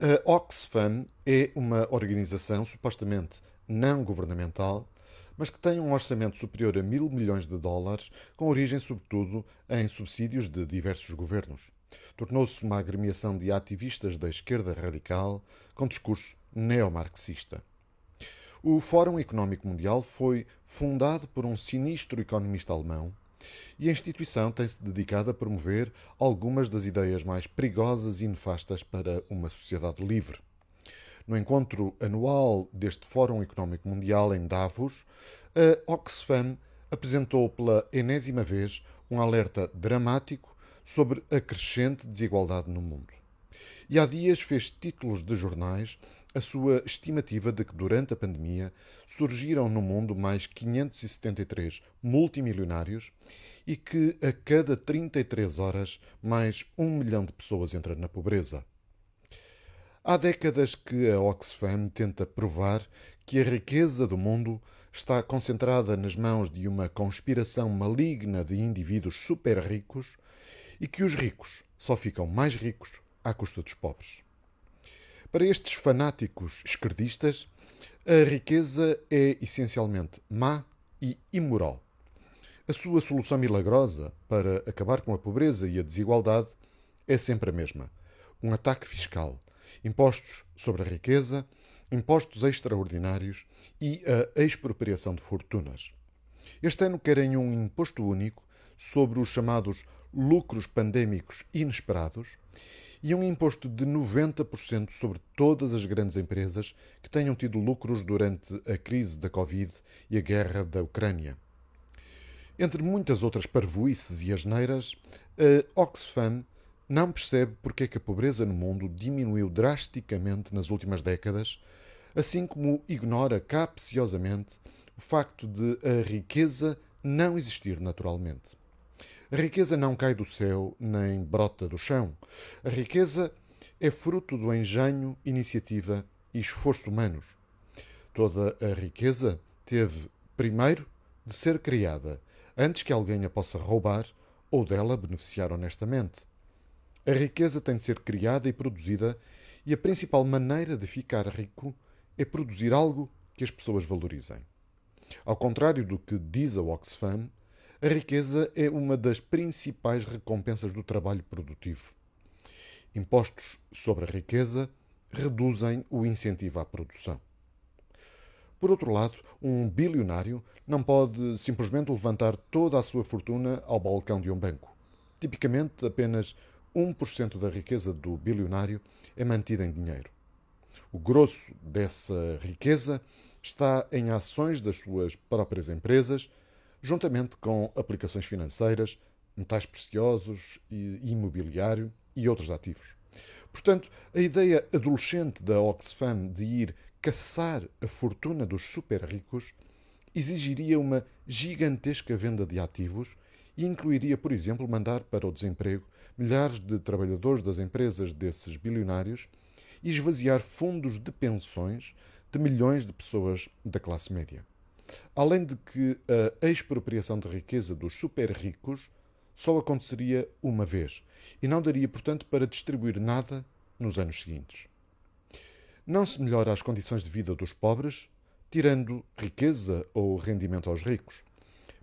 A Oxfam é uma organização supostamente não governamental, mas que tem um orçamento superior a mil milhões de dólares, com origem sobretudo em subsídios de diversos governos. Tornou-se uma agremiação de ativistas da esquerda radical com discurso neomarxista. O Fórum Económico Mundial foi fundado por um sinistro economista alemão e a instituição tem-se dedicado a promover algumas das ideias mais perigosas e nefastas para uma sociedade livre. No encontro anual deste Fórum Económico Mundial em Davos, a Oxfam apresentou pela enésima vez um alerta dramático sobre a crescente desigualdade no mundo. E há dias fez títulos de jornais a sua estimativa de que durante a pandemia surgiram no mundo mais 573 multimilionários e que a cada 33 horas mais um milhão de pessoas entram na pobreza. Há décadas que a Oxfam tenta provar que a riqueza do mundo está concentrada nas mãos de uma conspiração maligna de indivíduos super ricos e que os ricos só ficam mais ricos à custa dos pobres. Para estes fanáticos esquerdistas, a riqueza é essencialmente má e imoral. A sua solução milagrosa para acabar com a pobreza e a desigualdade é sempre a mesma: um ataque fiscal, impostos sobre a riqueza, impostos extraordinários e a expropriação de fortunas. Este ano querem um imposto único sobre os chamados lucros pandémicos inesperados e um imposto de 90% sobre todas as grandes empresas que tenham tido lucros durante a crise da Covid e a guerra da Ucrânia. Entre muitas outras parvoices e asneiras, a Oxfam não percebe porque é que a pobreza no mundo diminuiu drasticamente nas últimas décadas, assim como ignora capciosamente o facto de a riqueza não existir naturalmente. A riqueza não cai do céu nem brota do chão. A riqueza é fruto do engenho, iniciativa e esforço humanos. Toda a riqueza teve, primeiro, de ser criada, antes que alguém a possa roubar ou dela beneficiar honestamente. A riqueza tem de ser criada e produzida, e a principal maneira de ficar rico é produzir algo que as pessoas valorizem. Ao contrário do que diz a Oxfam, a riqueza é uma das principais recompensas do trabalho produtivo. Impostos sobre a riqueza reduzem o incentivo à produção. Por outro lado, um bilionário não pode simplesmente levantar toda a sua fortuna ao balcão de um banco. Tipicamente, apenas 1% da riqueza do bilionário é mantida em dinheiro. O grosso dessa riqueza está em ações das suas próprias empresas juntamente com aplicações financeiras, metais preciosos, imobiliário e outros ativos. Portanto, a ideia adolescente da Oxfam de ir caçar a fortuna dos super ricos exigiria uma gigantesca venda de ativos e incluiria, por exemplo, mandar para o desemprego milhares de trabalhadores das empresas desses bilionários e esvaziar fundos de pensões de milhões de pessoas da classe média. Além de que a expropriação de riqueza dos super ricos só aconteceria uma vez e não daria, portanto, para distribuir nada nos anos seguintes. Não se melhora as condições de vida dos pobres tirando riqueza ou rendimento aos ricos.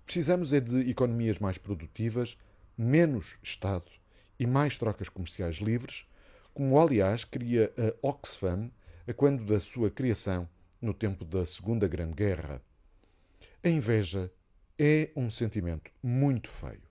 Precisamos é de economias mais produtivas, menos Estado e mais trocas comerciais livres, como aliás queria a Oxfam a quando da sua criação no tempo da Segunda Grande Guerra. A inveja é um sentimento muito feio.